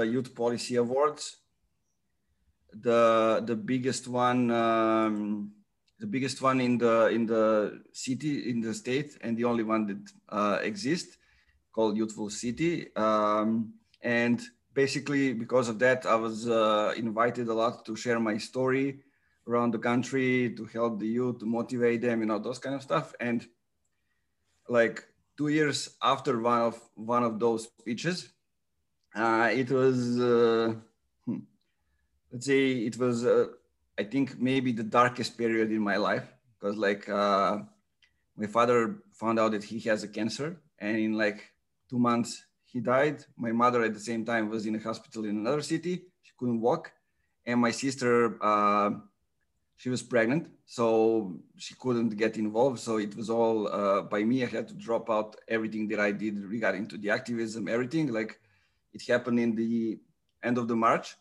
uh, Youth Policy Awards. The the biggest one, um, the biggest one in the in the city in the state, and the only one that uh, exists, called Youthful City. Um, and basically, because of that, I was uh, invited a lot to share my story around the country to help the youth, to motivate them, you know, those kind of stuff. And like two years after one of one of those speeches, it was uh, hmm, let's say it was uh, I think maybe the darkest period in my life because like uh, my father found out that he has a cancer and in like two months he died. My mother at the same time was in a hospital in another city. She couldn't walk, and my sister uh, she was pregnant, so she couldn't get involved. So it was all uh, by me. I had to drop out everything that I did regarding to the activism, everything. Like it happened in the end of the March.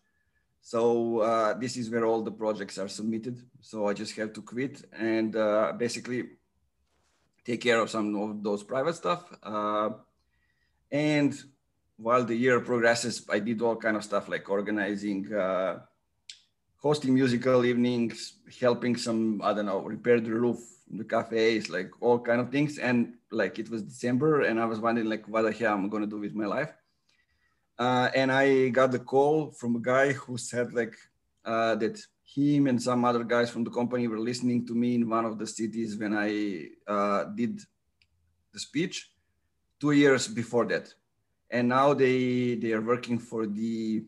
So uh, this is where all the projects are submitted. So I just have to quit and uh, basically take care of some of those private stuff. Uh, and while the year progresses, I did all kind of stuff like organizing uh, hosting musical evenings, helping some, I don't know, repair the roof, the cafes, like all kind of things. And like it was December and I was wondering like what the hell I'm to do with my life. Uh, and I got the call from a guy who said like uh, that him and some other guys from the company were listening to me in one of the cities when I uh, did the speech two years before that. And now they, they are working for the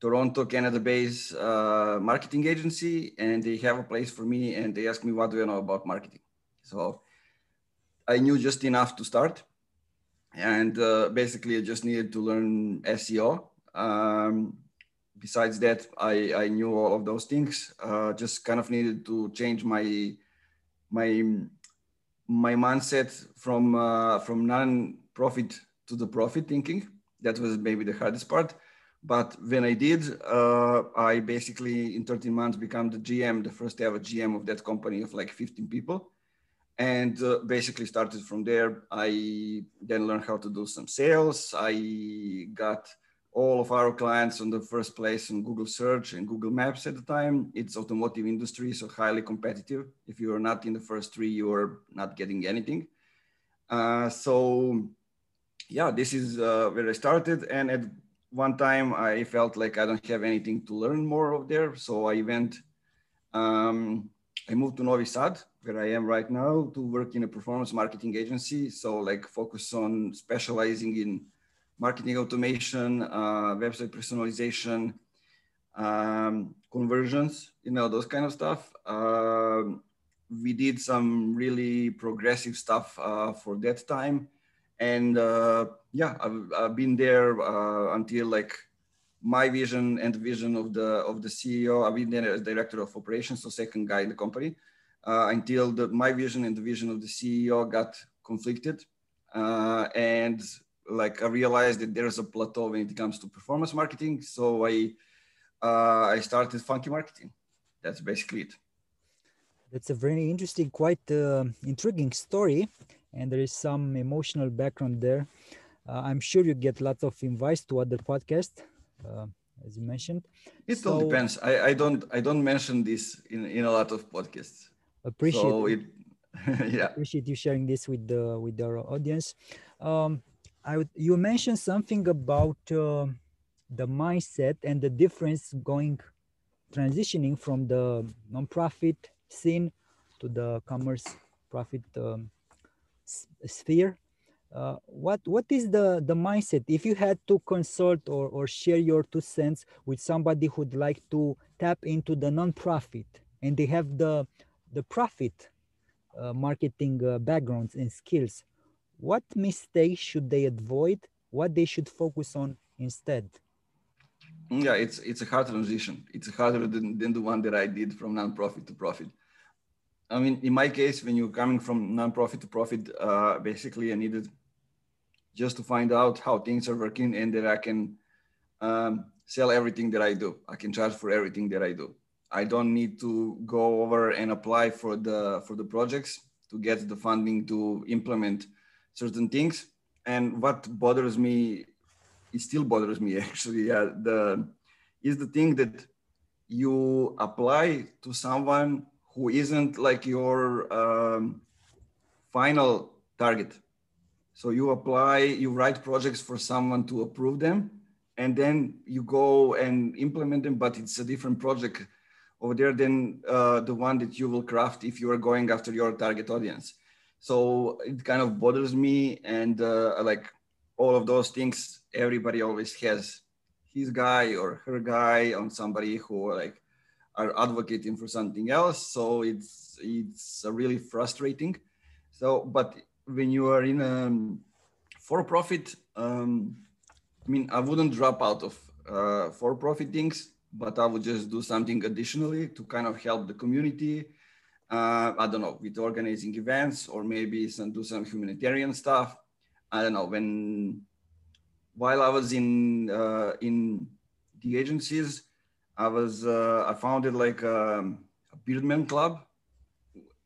Toronto, Canada-based uh, marketing agency, and they have a place for me. And they asked me, "What do I know about marketing?" So I knew just enough to start, and uh, basically I just needed to learn SEO. Um, besides that, I, I knew all of those things. Uh, just kind of needed to change my my my mindset from uh, from non-profit to the profit thinking. That was maybe the hardest part but when I did, uh, I basically in 13 months become the GM, the first ever GM of that company of like 15 people. And uh, basically started from there. I then learned how to do some sales. I got all of our clients on the first place on Google search and Google Maps at the time. It's automotive industry, so highly competitive. If you are not in the first three, you are not getting anything. Uh, so yeah, this is uh, where I started. And at one time I felt like I don't have anything to learn more of there. So I went, um, I moved to Novi Sad, where I am right now, to work in a performance marketing agency. So like focus on specializing in marketing automation, uh, website personalization, um, conversions, you know, those kind of stuff. Uh, we did some really progressive stuff uh, for that time and uh, yeah I've, I've, been there uh, until like my vision and the vision of the of the ceo i've been there as director of operations so second guy in the company uh, until the, my vision and the vision of the ceo got conflicted uh, and like i realized that there's a plateau when it comes to performance marketing so i uh, i started funky marketing. That's basically it. That's a very interesting quite uh, intriguing story and there is some emotional background there. Uh, I'm sure you get lots of invites to other podcasts, as you mentioned. It so, all depends. I, I don't I don't mention this in, in a lot of podcasts. Appreciate so it. yeah. Appreciate you sharing this with the with our audience. Um, I would, you mentioned something about uh, the mindset and the difference going transitioning from the nonprofit scene to the commerce profit um, sphere uh, what what is the the mindset? If you had to consult or, or share your two cents with somebody who'd like to tap into the non-profit and they have the the profit uh, marketing uh, backgrounds and skills what mistakes should they avoid? What they should focus on instead? Yeah it's it's a hard transition. It's harder than, than the one that i did from non-profit to profit. I mean, in my case, when you're coming from nonprofit to profit, uh, basically I needed just to find out how things are working and that I can um, sell everything that I do. I can charge for everything that I do. I don't need to go over and apply for the for the projects to get the funding to implement certain things. And what bothers me it still bothers me actually. Yeah, the is the thing that you apply to someone who isn't like your um, final target. So you apply, you write projects for someone to approve them, and then you go and implement them, but it's a different project over there than uh, the one that you will craft if you are going after your target audience. So it kind of bothers me, and uh, like all of those things, everybody always has his guy or her guy on somebody who like are advocating for something else. So it's it's really frustrating. So, but when you are in a for-profit, um, I mean, I wouldn't drop out of uh, for-profit things, but I would just do something additionally to kind of help the community. Uh, I don't know, with organizing events or maybe some do some humanitarian stuff. I don't know when while I was in uh, in the agencies, I was uh, I founded like a, um, a Beardman Club.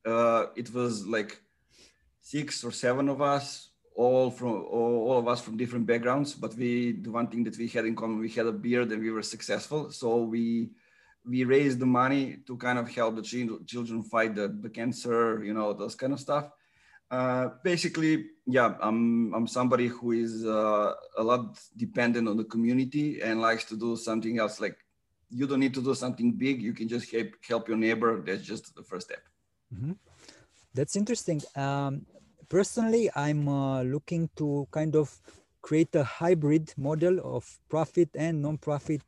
Uh, it was like six or seven of us, all from all, all, of us from different backgrounds. But we the one thing that we had in common, we had a beard and we were successful. So we we raised the money to kind of help the children fight the, the cancer, you know, those kind of stuff. Uh, basically, yeah, I'm I'm somebody who is uh, a lot dependent on the community and likes to do something else. Like you don't need to do something big; you can just help help your neighbor. That's just the first step. Mm-hmm. That's interesting. Um, personally, I'm uh, looking to kind of create a hybrid model of profit and non-profit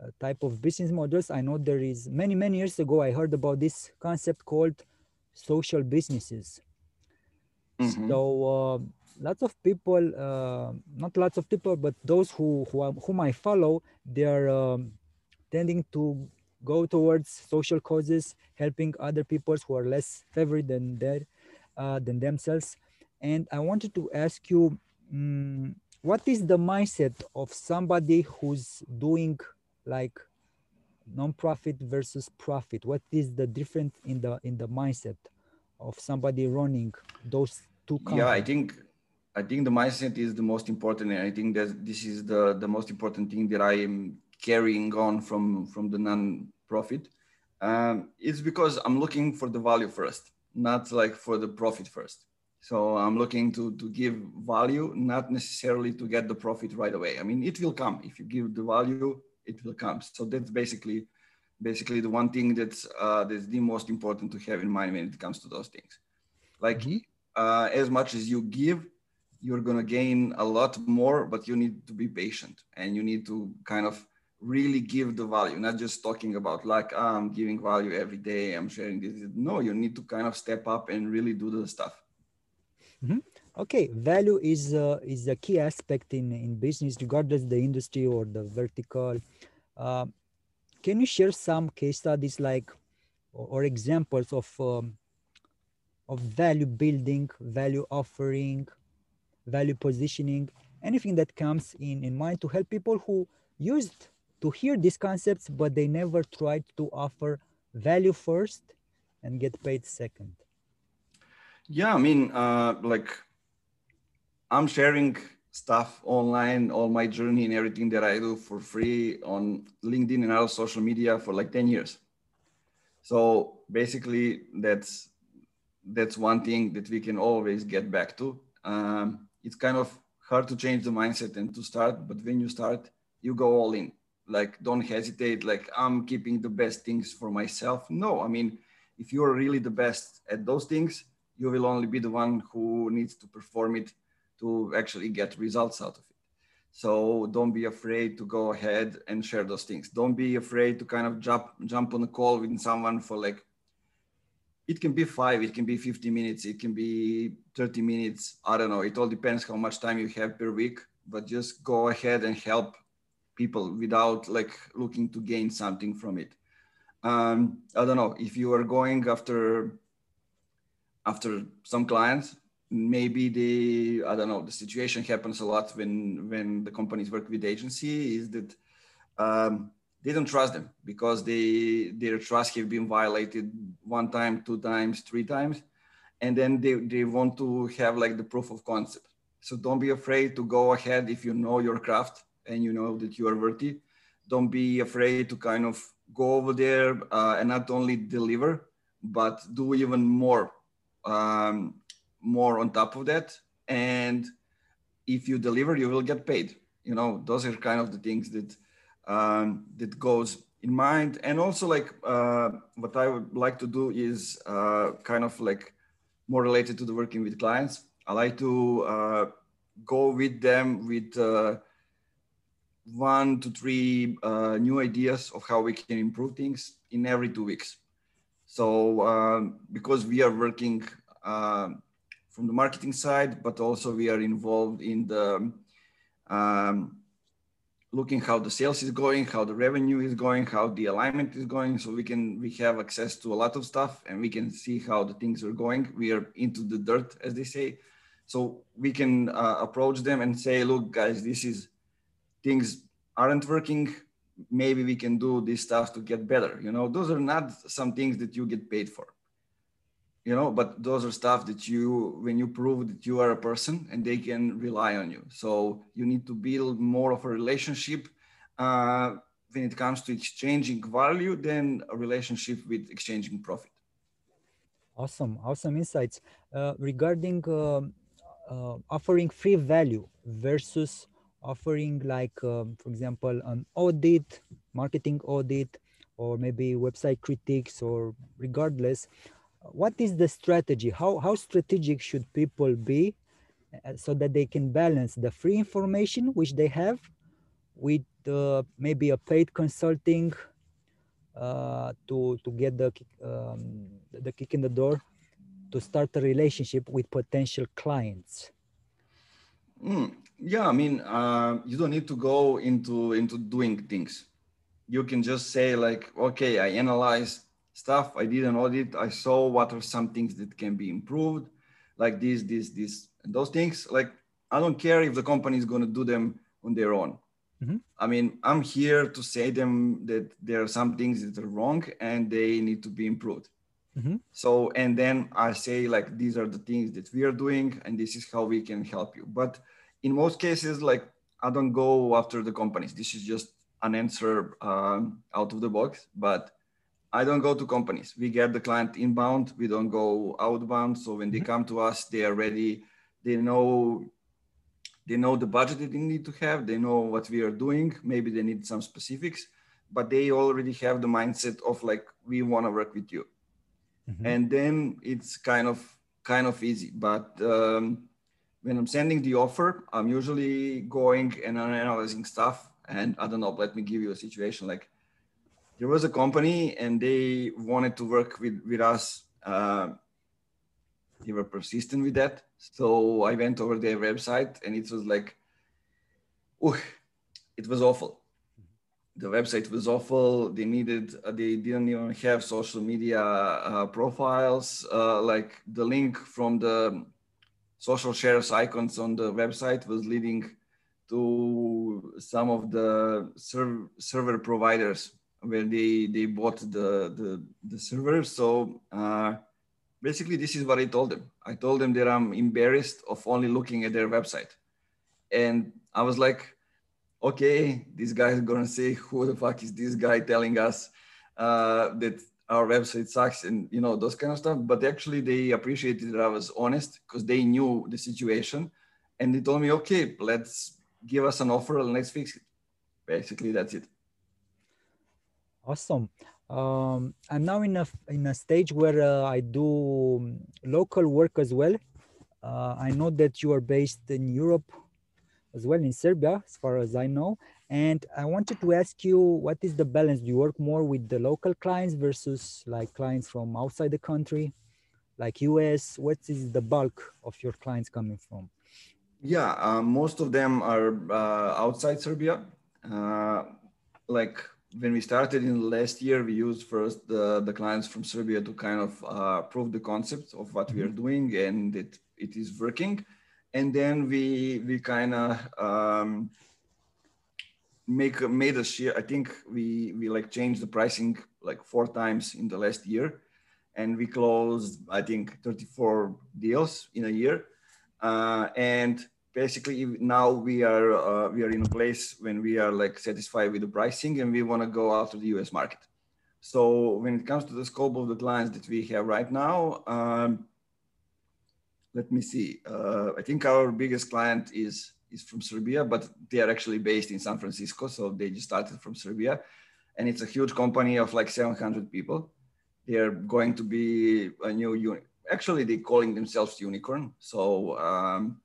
uh, type of business models. I know there is many many years ago I heard about this concept called social businesses Mm-hmm. So uh, lots of people, uh, not lots of people, but those who, who whom I follow, they are um, tending to go towards social causes, helping other people who are less favored than their, uh, than themselves. And I wanted to ask you, um, what is the mindset of somebody who's doing like non-profit versus profit? What is the difference in the in the mindset? of somebody running those two companies? Yeah, I think I think the mindset is the most important, and I think that this is the the most important thing that I am carrying on from from the non-profit. Um, it's because I'm looking for the value first, not like for the profit first. So I'm looking to to give value, not necessarily to get the profit right away. I mean, it will come if you give the value, it will come. So that's basically basically the one thing that's uh, that's the most important to have in mind when it comes to those things. Like mm-hmm. uh, as much as you give, you're gonna gain a lot more, but you need to be patient and you need to kind of really give the value, not just talking about like oh, I'm giving value every day, I'm sharing this. No, you need to kind of step up and really do the stuff. Mm-hmm. Okay, value is uh, is a key aspect in in business, regardless the industry or the vertical. Uh, can you share some case studies like or, or examples of um, of value building, value offering, value positioning, anything that comes in, in mind to help people who used to hear these concepts, but they never tried to offer value first and get paid second? Yeah, I mean, uh, like I'm sharing stuff online, all my journey and everything that I do for free on LinkedIn and other social media for like 10 years. So basically that's that's one thing that we can always get back to. Um, it's kind of hard to change the mindset and to start, but when you start, you go all in. Like don't hesitate, like I'm keeping the best things for myself. No, I mean, if you're really the best at those things, you will only be the one who needs to perform it to actually get results out of it. So don't be afraid to go ahead and share those things. Don't be afraid to kind of jump jump on a call with someone for like it can be five, it can be 50 minutes, it can be 30 minutes. I don't know. It all depends how much time you have per week, but just go ahead and help people without like looking to gain something from it. Um, I don't know if you are going after after some clients maybe the i don't know the situation happens a lot when when the companies work with agency is that um, they don't trust them because they their trust have been violated one time two times three times and then they, they want to have like the proof of concept So don't be afraid to go ahead if you know your craft and you know that you are worthy. Don't be afraid to kind of go over there uh, and not only deliver, but do even more, um, more on top of that. And if you deliver, you will get paid. You know, those are kind of the things that um, that goes in mind. And also, like uh, what I would like to do is uh, kind of like more related to the working with clients. I like to uh, go with them with uh, one to three uh, new ideas of how we can improve things in every two weeks. So um, because we are working uh, from the marketing side, but also we are involved in the um, looking how the sales is going, how the revenue is going, how the alignment is going. So we can we have access to a lot of stuff and we can see how the things are going. We are into the dirt, as they say. So we can uh, approach them and say, look, guys, this is things aren't working. Maybe we can do this stuff to get better. You know, those are not some things that you get paid for you know but those are stuff that you when you prove that you are a person and they can rely on you so you need to build more of a relationship uh, when it comes to exchanging value than a relationship with exchanging profit awesome awesome insights uh, regarding uh, uh offering free value versus offering like um, for example an audit marketing audit or maybe website critiques or regardless what is the strategy? How, how strategic should people be uh, so that they can balance the free information which they have with uh, maybe a paid consulting uh, to, to get the, um, the kick in the door to start a relationship with potential clients? Mm, yeah, I mean, uh, you don't need to go into into doing things. You can just say like, okay, I analyze stuff. I did an audit. I saw what are some things that can be improved, like this, this, this, and those things. Like I don't care if the company is going to do them on their own. Mm-hmm. I mean, I'm here to say them that there are some things that are wrong and they need to be improved. Mm-hmm. So, and then I say like these are the things that we are doing, and this is how we can help you. But in most cases, like I don't go after the companies. This is just an answer um, out of the box. But I don't go to companies. We get the client inbound. We don't go outbound. So when they mm-hmm. come to us, they are ready. They know they know the budget that they need to have. They know what we are doing. Maybe they need some specifics, but they already have the mindset of like we want to work with you. Mm-hmm. And then it's kind of kind of easy. But um, when I'm sending the offer, I'm usually going and analyzing stuff. And I don't know. Let me give you a situation like there was a company and they wanted to work with, with us. Uh, they were persistent with that. So I went over their website and it was like, oh, it was awful. The website was awful. They needed, uh, they didn't even have social media uh, profiles. Uh, like the link from the social shares icons on the website was leading to some of the serv- server providers where they they bought the the, the server. So uh, basically, this is what I told them. I told them that I'm embarrassed of only looking at their website, and I was like, okay, this guy is gonna say, who the fuck is this guy telling us uh, that our website sucks and you know those kind of stuff. But actually, they appreciated that I was honest because they knew the situation, and they told me, okay, let's give us an offer and let's fix it. Basically, that's it. Awesome. Um, I'm now in a in a stage where uh, I do local work as well. Uh, I know that you are based in Europe as well in Serbia, as far as I know. And I wanted to ask you, what is the balance? Do you work more with the local clients versus like clients from outside the country, like US? What is the bulk of your clients coming from? Yeah, uh, most of them are uh, outside Serbia. Uh, like when we started in last year, we used first the, the clients from Serbia to kind of uh, prove the concept of what mm-hmm. we are mm-hmm. doing and that it is working. And then we we kind of um, make made a share. I think we we like changed the pricing like four times in the last year, and we closed I think 34 deals in a year. Uh, and basically now we are uh, we are in a place when we are like satisfied with the pricing and we want to go after the us market so when it comes to the scope of the clients that we have right now um, let me see uh, i think our biggest client is is from serbia but they are actually based in san francisco so they just started from serbia and it's a huge company of like 700 people they're going to be a new unit actually they're calling themselves unicorn so um,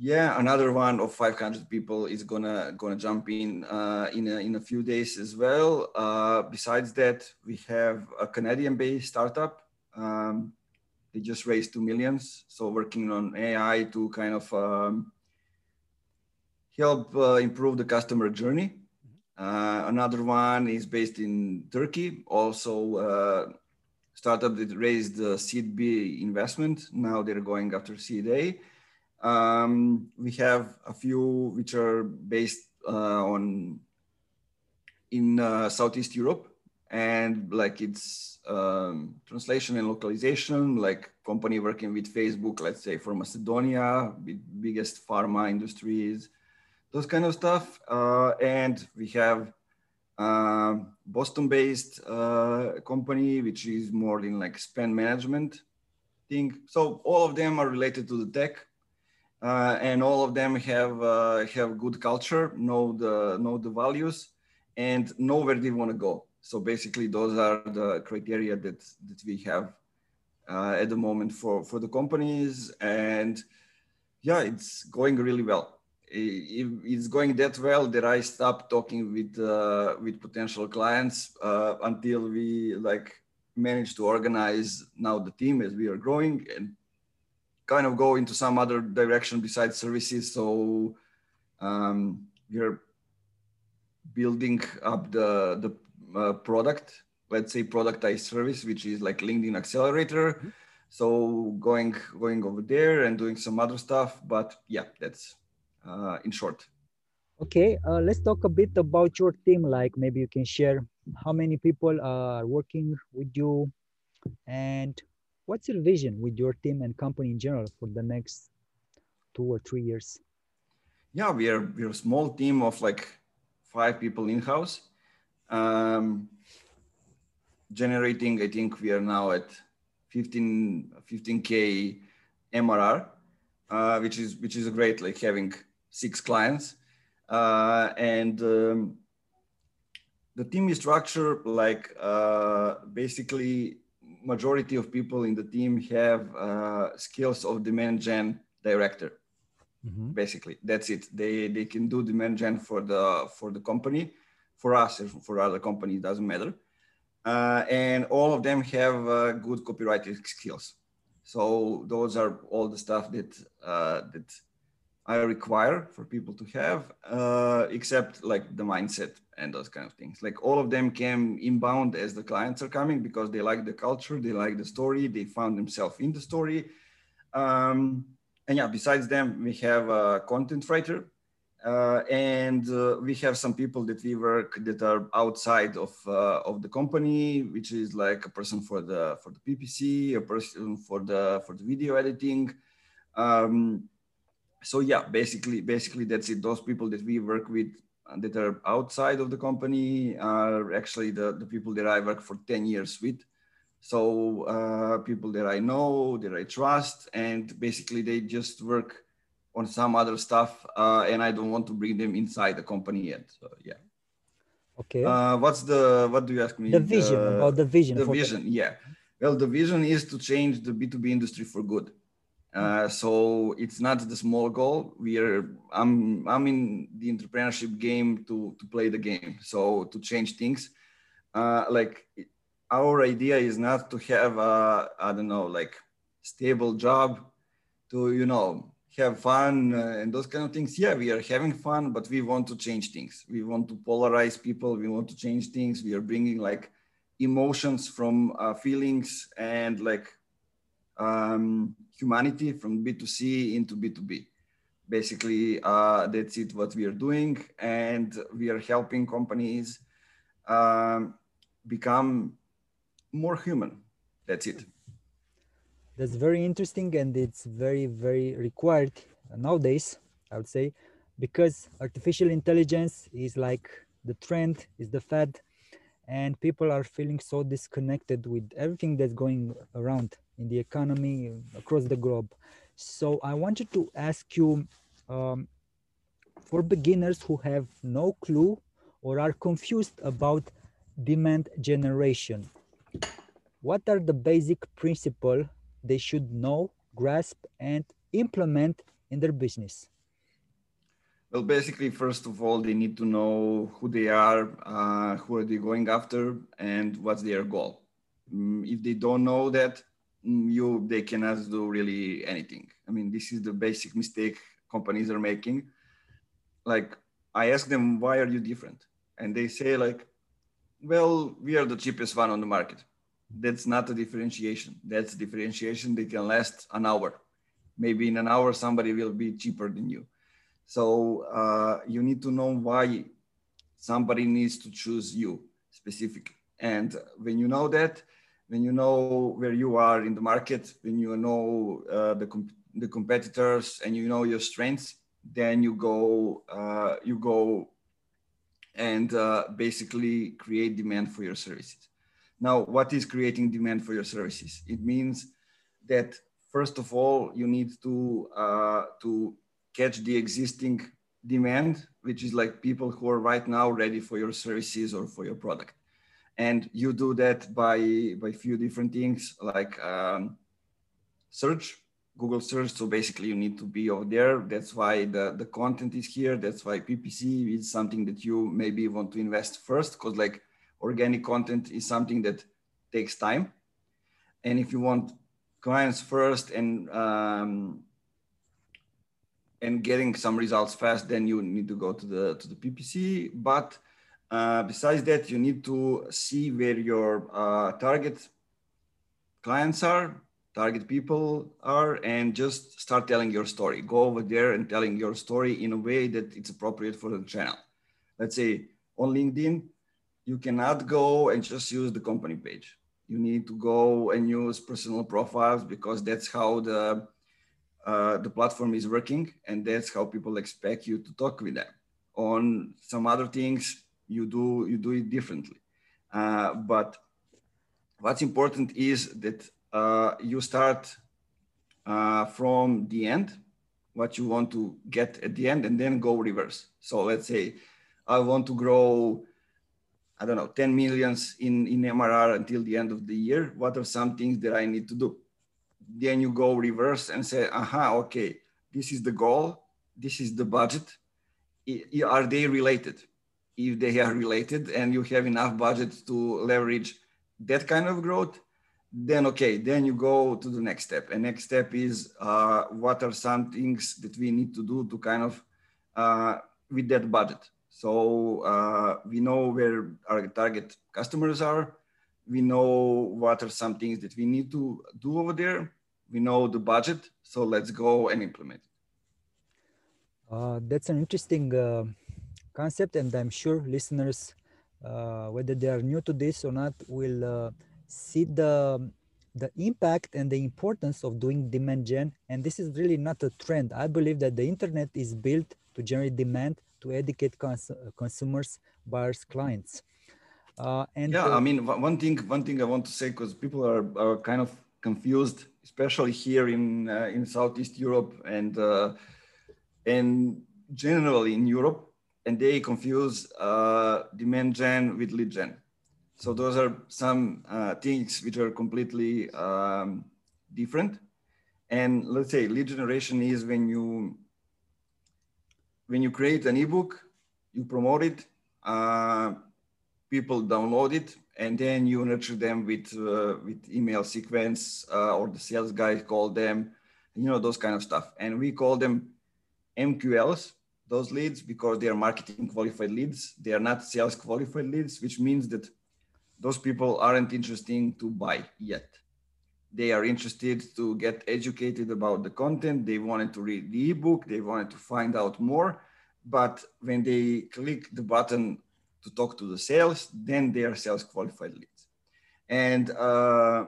yeah, another one of 500 people is gonna gonna jump in uh, in a, in a few days as well. Uh, besides that, we have a Canadian-based startup. Um, they just raised two millions, so working on AI to kind of um, help uh, improve the customer journey. Uh, another one is based in Turkey, also uh, startup that raised seed B investment. Now they're going after seed A um, we have a few which are based uh, on in uh, Southeast Europe, and like it's um, translation and localization, like company working with Facebook, let's say for Macedonia, biggest pharma industries, those kind of stuff. Uh, and we have uh, Boston-based uh, company, which is more in like spend management thing. So all of them are related to the tech uh, and all of them have uh, have good culture, know the know the values, and know where they want to go. So basically, those are the criteria that that we have uh, at the moment for for the companies, and yeah, it's going really well. If it's going that well that I stop talking with uh, with potential clients uh, until we like manage to organize now the team as we are growing and kind of go into some other direction besides services. So um, we're building up the the uh, product, let's say productized service, which is like LinkedIn Accelerator. Mm-hmm. So going going over there and doing some other stuff, but yeah, that's uh, in short. Okay, uh, let's talk a bit about your team. Like maybe you can share how many people are working with you, and what's your vision with your team and company in general for the next two or three years? Yeah, we are we're a small team of like five people in house. Um, generating, I think we are now at 15 15k MRR, uh, which is which is great. Like having six clients, uh, and um, the team is structured like uh, basically majority of people in the team have uh, skills of demand gen director. Mm-hmm. Basically, that's it. They they can do demand gen for the for the company, for us and for other companies doesn't matter. Uh, and all of them have uh, good copywriting skills. So those are all the stuff that uh, that I require for people to have, uh, except like the mindset and those kind of things. Like all of them came inbound as the clients are coming because they like the culture, they like the story, they found themselves in the story. Um, and yeah, besides them, we have a content writer, uh, and uh, we have some people that we work that are outside of uh, of the company, which is like a person for the for the PPC, a person for the for the video editing. Um, so yeah, basically, basically that's it. Those people that we work with uh, that are outside of the company are actually the, the people that I work for 10 years with. So uh, people that I know, that I trust, and basically they just work on some other stuff, uh, and I don't want to bring them inside the company yet. So yeah. Okay. Uh, what's the what do you ask me? The vision the, about the vision. The vision, the... yeah. Well, the vision is to change the B2B industry for good. Uh, so it's not the small goal. We are. I'm. I'm in the entrepreneurship game to to play the game. So to change things, uh, like our idea is not to have a I don't know like stable job, to you know have fun uh, and those kind of things. Yeah, we are having fun, but we want to change things. We want to polarize people. We want to change things. We are bringing like emotions from uh, feelings and like um, humanity from B2C into B2B. Basically, uh, that's it what we are doing. And we are helping companies um, become more human. That's it. That's very interesting and it's very, very required nowadays, I would say, because artificial intelligence is like the trend, is the fad, and people are feeling so disconnected with everything that's going around in the economy across the globe. So I wanted to ask you, um, for beginners who have no clue or are confused about demand generation, what are the basic principles they should know, grasp, and implement in their business? Well, basically, first of all, they need to know who they are, uh, who are they going after, and what's their goal. Um, if they don't know that, you they cannot do really anything. I mean, this is the basic mistake companies are making. Like, I ask them, why are you different? And they say, like, well, we are the cheapest one on the market. That's not a differentiation. That's a differentiation that can last an hour. Maybe in an hour, somebody will be cheaper than you so uh, you need to know why somebody needs to choose you specifically. And when you know that, when you know where you are in the market, when you know uh, the, comp- the competitors and you know your strengths, then you go uh, you go and uh, basically create demand for your services. Now, what is creating demand for your services? It means that first of all, you need to uh, to catch the existing demand, which is like people who are right now ready for your services or for your product. And you do that by by few different things like um, search, Google search. So basically, you need to be over there. That's why the the content is here. That's why PPC is something that you maybe want to invest first, because like organic content is something that takes time. And if you want clients first and um, and getting some results fast, then you need to go to the to the PPC. But uh, besides that, you need to see where your uh, target clients are, target people are, and just start telling your story. Go over there and telling your story in a way that it's appropriate for the channel. Let's say on LinkedIn, you cannot go and just use the company page. You need to go and use personal profiles because that's how the uh, the platform is working and that's how people expect you to talk with them on some other things you do you do it differently uh, but what's important is that uh, you start uh, from the end what you want to get at the end and then go reverse so let's say i want to grow i don't know 10 millions in in mrr until the end of the year what are some things that i need to do then you go reverse and say, aha, okay, this is the goal, this is the budget. Are they related? If they are related and you have enough budget to leverage that kind of growth, then okay, then you go to the next step. And next step is uh, what are some things that we need to do to kind of uh, with that budget. So uh, we know where our target customers are. We know what are some things that we need to do over there we know the budget, so let's go and implement it. Uh, that's an interesting uh, concept, and I'm sure listeners, uh, whether they are new to this or not, will uh, see the the impact and the importance of doing demand gen. And this is really not a trend. I believe that the internet is built to generate demand to educate cons consumers, buyers, clients. Uh, and yeah, I mean, one thing one thing I want to say because people are, are kind of confused especially here in uh, in Southeast Europe and uh, and generally in Europe, and they confuse uh, demand gen with lead gen. So those are some uh, things which are completely um, different. And let's say lead generation is when you when you create an ebook, you promote it, uh, people download it, and then you nurture them with uh, with email sequence uh, or the sales guy call them you know those kind of stuff and we call them mqls those leads because they are marketing qualified leads. They are not sales qualified leads which means that those people aren't interesting to buy yet. They are interested to get educated about the content. They wanted to read the ebook. They wanted to find out more. But when they click the button to talk to the sales, then they are sales qualified leads. And uh,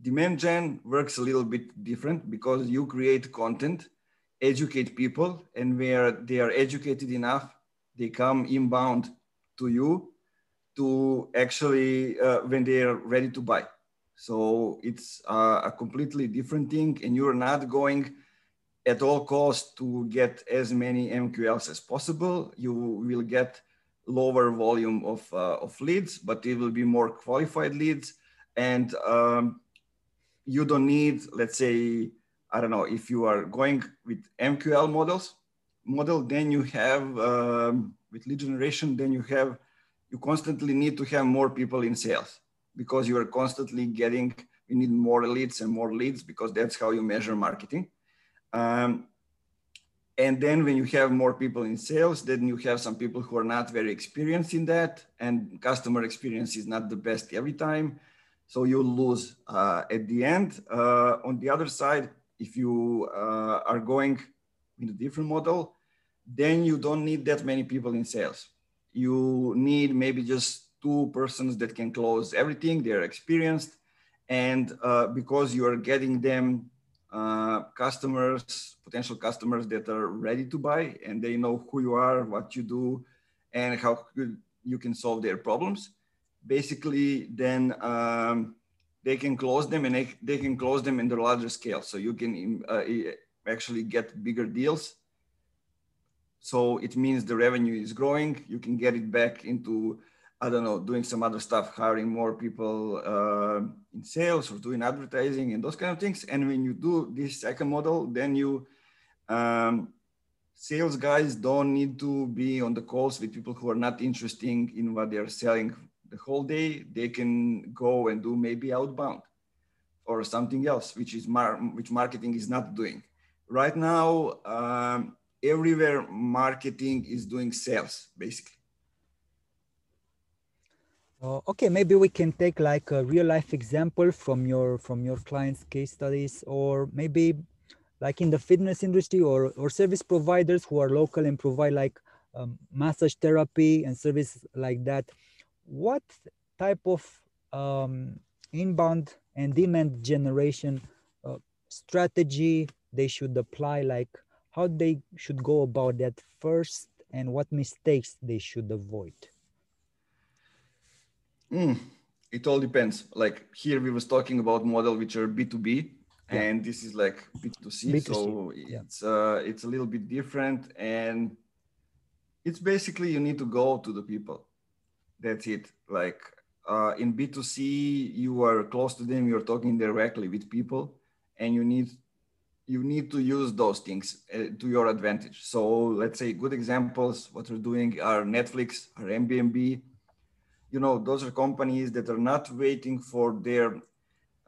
demand gen works a little bit different because you create content educate people and where they are educated enough, they come inbound to you to actually uh, when they are ready to buy. So it's uh, a completely different thing, and you're not going at all costs to get as many MQLs as possible. You will get lower volume of, uh, of leads, but it will be more qualified leads. And um, you don't need, let's say, I don't know, if you are going with MQL models, model, then you have, um, with lead generation, then you have, you constantly need to have more people in sales because you are constantly getting, you need more leads and more leads because that's how you measure marketing. Um, and then when you have more people in sales, then you have some people who are not very experienced in that, and customer experience is not the best every time. So you lose uh, at the end. Uh, on the other side, if you uh, are going in a different model, then you don't need that many people in sales. You need maybe just two persons that can close everything. They're experienced, and uh, because you are getting them uh, customers, potential customers that are ready to buy and they know who you are, what you do, and how you can solve their problems. Basically, then um, they can close them and they, they, can close them in the larger scale. So you can uh, actually get bigger deals. So it means the revenue is growing. You can get it back into I don't know, doing some other stuff, hiring more people uh, in sales or doing advertising and those kind of things. And when you do this second model, then you um, sales guys don't need to be on the calls with people who are not interested in what they are selling the whole day. They can go and do maybe outbound or something else, which is mar- which marketing is not doing right now. Um, everywhere marketing is doing sales basically uh, okay, maybe we can take like a real life example from your from your clients' case studies, or maybe like in the fitness industry or or service providers who are local and provide like um, massage therapy and service like that. What type of um, inbound and demand generation uh, strategy they should apply? Like how they should go about that first, and what mistakes they should avoid. Mm, it all depends. Like here, we was talking about model which are B two B, and this is like B two C. So yeah. it's uh, it's a little bit different, and it's basically you need to go to the people. That's it. Like uh, in B two C, you are close to them. You're talking directly with people, and you need you need to use those things uh, to your advantage. So let's say good examples. What we're doing are Netflix, are Airbnb you know, those are companies that are not waiting for their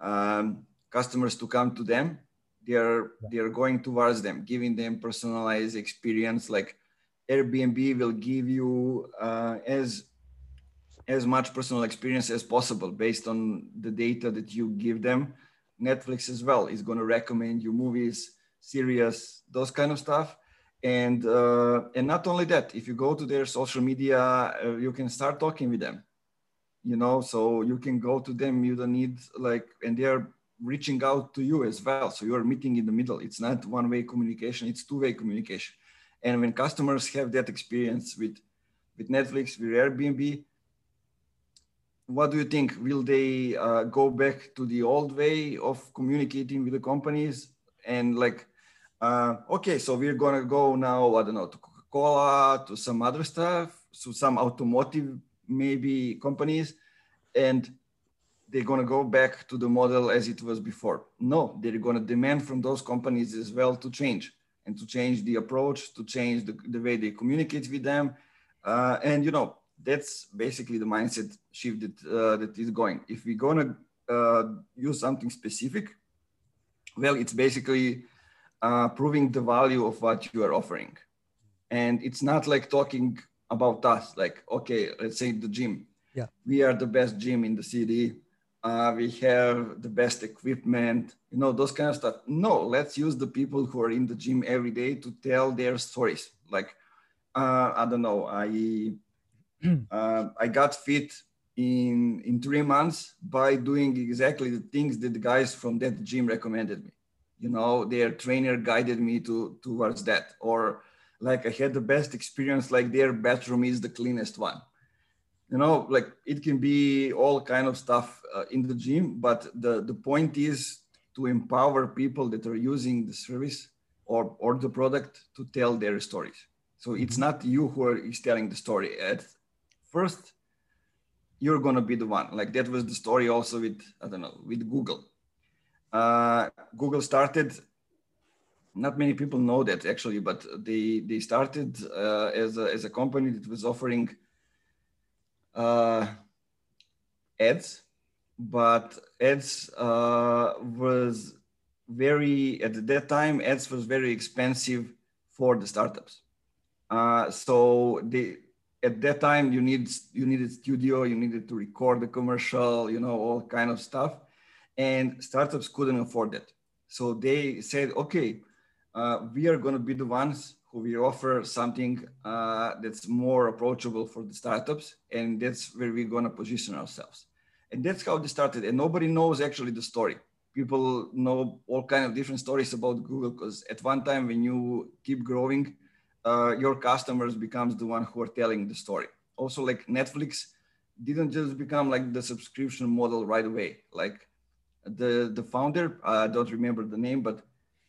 um, customers to come to them. They are they are going towards them, giving them personalized experience. Like Airbnb will give you uh, as as much personal experience as possible based on the data that you give them. Netflix as well is going to recommend you movies, series, those kind of stuff. And uh, and not only that, if you go to their social media, uh, you can start talking with them you know so you can go to them you don't need like and they're reaching out to you as well so you're meeting in the middle it's not one way communication it's two way communication and when customers have that experience with with netflix with airbnb what do you think will they uh, go back to the old way of communicating with the companies and like uh, okay so we're gonna go now i don't know to coca-cola to some other stuff so some automotive maybe companies and they're to go back to the model as it was before. No, they're to demand from those companies as well to change and to change the approach, to change the, the way they communicate with them. Uh, and, you know, that's basically the mindset shift that, uh, that is going. If we're going to uh, use something specific, well, it's basically uh, proving the value of what you are offering. And it's not like talking about us like okay let's say the gym. Yeah. We are the best gym in the city. Uh, we have the best equipment you know those kind of stuff. No let's use the people who are in the gym every day to tell their stories. Like uh, i don't know i uh, i got fit in in three months by doing exactly the things that the guys from that gym recommended me. You know their trainer guided me to towards that. Or like i had the best experience like their bathroom is the cleanest one. You know like it can be all kind of stuff uh, in the gym but the the point is to empower people that are using the service or or the product to tell their stories. So it's mm-hmm. not you who are is telling the story. At first you're to be the one. Like that was the story also with i don't know with google. Uh, google started not many people know that actually but they they started uh, as, a, as a company that was offering uh, ads but ads uh, was very at that time ads was very expensive for the startups. Uh, so they at that time you need you needed studio you needed to record the commercial you know all kind of stuff. And startups couldn't afford that so they said okay uh, we are going to be the ones who will offer something uh, that's more approachable for the startups and that's where we're going to position ourselves. And that's how they started. And nobody knows actually the story. People know all kind of different stories about google because at one time when you keep growing uh, your customers becomes the one who are telling the story. Also like netflix didn't just become like the subscription model right away. Like the the founder i don't remember the name but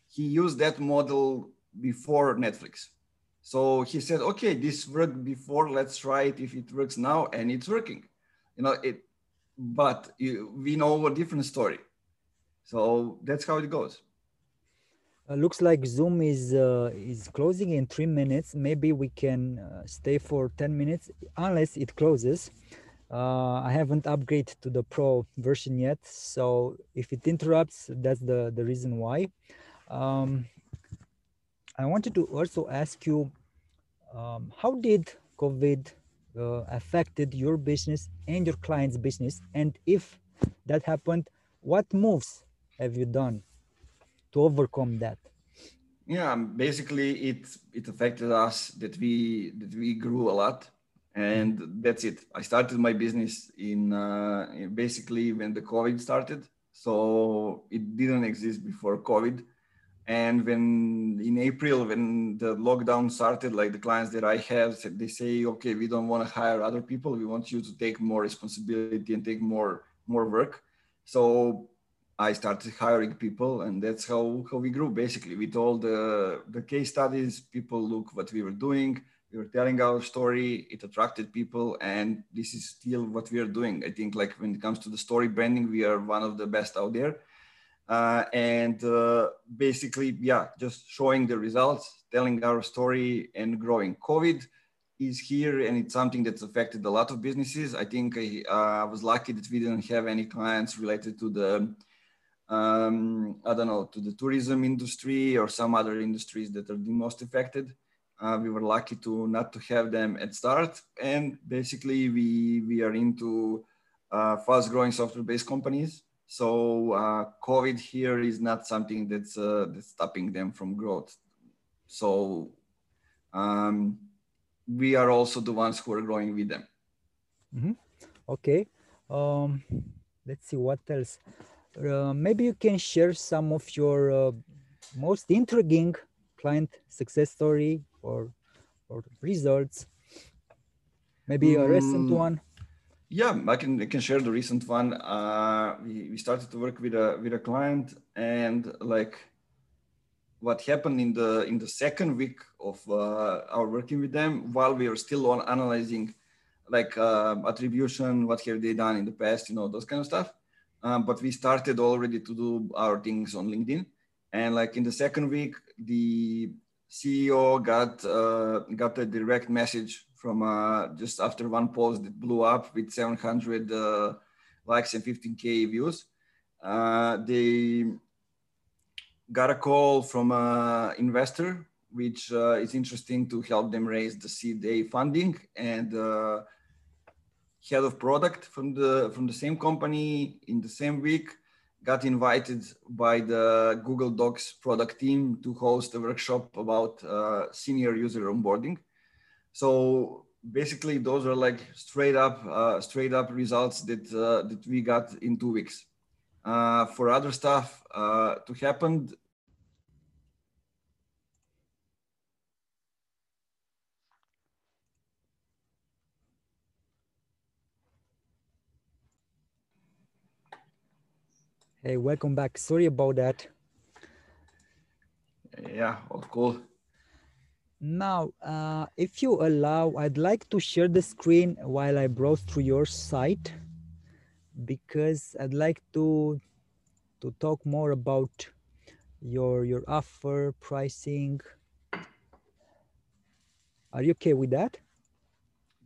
he used that model before netflix. So he said okay this worked before. Let's try it if it works now and it's working. You know it but you, we know a different story. So that's how it goes uh, looks like Zoom is uh, is closing in three minutes. Maybe we can uh, stay for 10 minutes unless it closes. Uh, I haven't upgraded to the Pro version yet, so if it interrupts, that's the, the reason why. Um, I wanted to also ask you, um, how did COVID uh, affected your business and your client's business? And if that happened, what moves have you done to overcome that? Yeah, basically it it affected us that we that we grew a lot, and that's it. I started my business in, uh, basically when the COVID started, so it didn't exist before COVID. And when in April, when the lockdown started, like the clients that I have, they say, okay, we don't want to hire other people. We want you to take more responsibility and take more more work. So I started hiring people, and that's how, how we grew basically with all the, the case studies. People look what we were doing, we were telling our story, it attracted people, and this is still what we are doing. I think, like when it comes to the story branding, we are one of the best out there. Uh, and uh, basically, yeah, just showing the results, telling our story, and growing. COVID is here, and it's something that's affected a lot of businesses. I think I, uh, I was lucky that we didn't have any clients related to the um, I don't know, to the tourism industry or some other industries that are the most affected. Uh, we were lucky to not to have them at start, and basically we we are into uh, fast-growing software-based companies. So uh, COVID here is not something that's uh, that's stopping them from growth. So um, we are also the ones who are growing with them. Mm-hmm. Okay. Um, let's see what else. Uh, maybe you can share some of your uh, most intriguing client success story or or results. Maybe a recent mm, one. Yeah i can i can share the recent one. Uh, we, we started to work with a with a client and like what happened in the in the second week of uh, our working with them while we were still on analyzing like uh, attribution what have they done in the past you know those kind of stuff um, but we started already to do our things on LinkedIn. And like in the second week, the CEO got uh, got a direct message from uh, just after one post that blew up with 700 uh, likes and 15k views. Uh, they got a call from an investor, which uh, is interesting to help them raise the seed A funding and uh, head of product from the from the same company in the same week got invited by the Google Docs product team to host a workshop about uh, senior user onboarding. So basically, those are like straight up uh, straight up results that uh, that we got in two weeks. Uh, for other stuff uh, to happen, Hey, welcome back. Sorry about that. Yeah, all cool. Now, uh, if you allow, I'd like to share the screen while I browse through your site because I'd like to to talk more about your your offer pricing. Are you okay with that?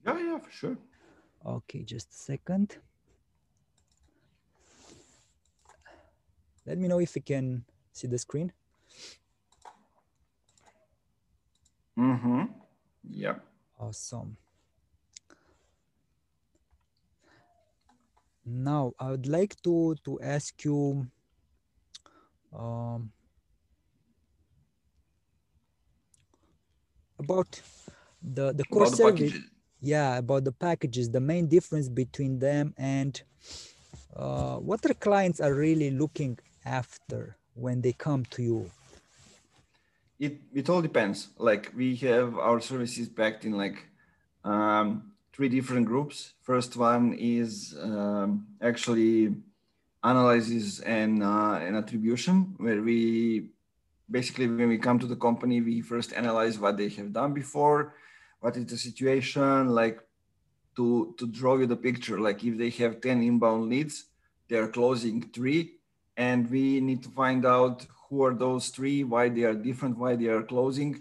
Yeah, yeah, for sure. Okay, just a second. Let me know if you can see the screen. Mm-hmm. Yeah. Awesome. Now I would like to to ask you um, about the the core About service. packages. Yeah, about the packages. The main difference between them and uh, what our clients are really looking after when they come to you. It it all depends. Like we have our services packed in like um, three different groups. First one is um, actually analysis and uh, and attribution, where we basically when we come to the company, we first analyze what they have done before, what is the situation, like to to draw you the picture. Like if they have ten inbound leads, they are closing three, and we need to find out who are those three, why they are different, why they are closing,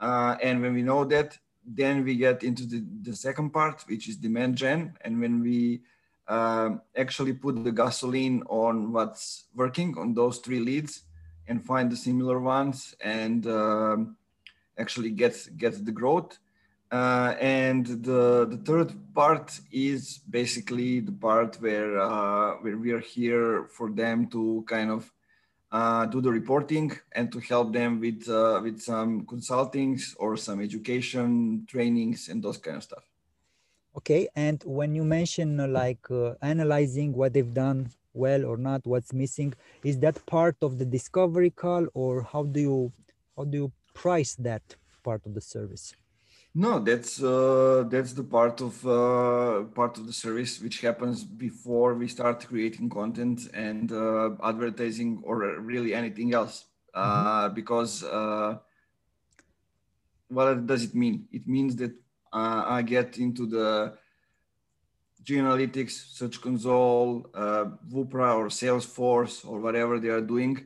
uh, and when we know that, then we get into the, the second part, which is demand gen. And when we um, actually put the gasoline on what's working on those three leads and find the similar ones and um, actually get, get the growth. Uh, and the, the third part is basically the part where, uh, where we are here for them to kind of uh, do the reporting and to help them with uh, with some consultings or some education trainings and those kind of stuff. Okay, and when you mention uh, like uh, analyzing what they've done well or not, what's missing, is that part of the discovery call, or how do you how do you price that part of the service? No, that's uh, that's the part of uh, part of the service which happens before we start creating content and uh, advertising or really anything else. Mm-hmm. Because uh, what does it mean? It means that uh, I get into the G-Analytics, Search Console, uh, Woopra or Salesforce or whatever they are doing,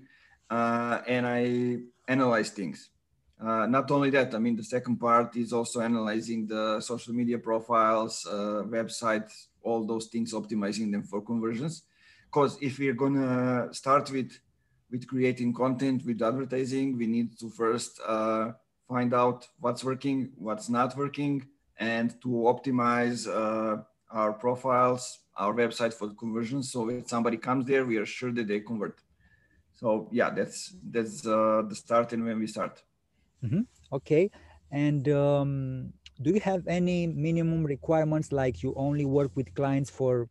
and I analyze things uh, not only that, I mean, the second part is also analyzing the social media profiles, uh, websites, all those things, optimizing them for conversions. Because if we're gonna start with with creating content with advertising, we need to first uh, find out what's working, what's not working, and to optimize uh, our profiles, our website for conversions. So if somebody comes there, we are sure that they convert. So yeah, that's that's uh, the start and when we start. Mm-hmm. Okay. And um, do you have any minimum requirements like you only work with clients for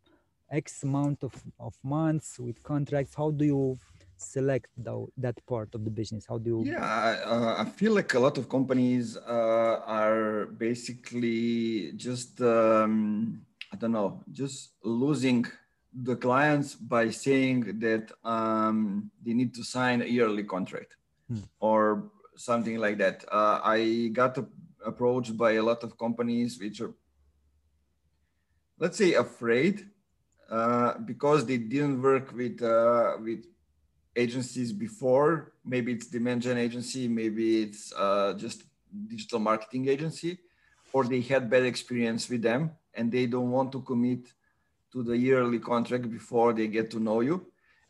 X amount of, of months with contracts? How do you select the, that part of the business? How do you? Yeah, uh, I feel like a lot of companies uh, are basically just, um, I don't know, just losing the clients by saying that um, they need to sign a yearly contract hmm. or something like that. Uh, I got approached by a lot of companies which are, let's say, afraid uh, because they didn't work with uh, with agencies before. Maybe it's demand gen agency, maybe it's uh, just digital marketing agency, or they had bad experience with them and they don't want to commit to the yearly contract before they get to know you.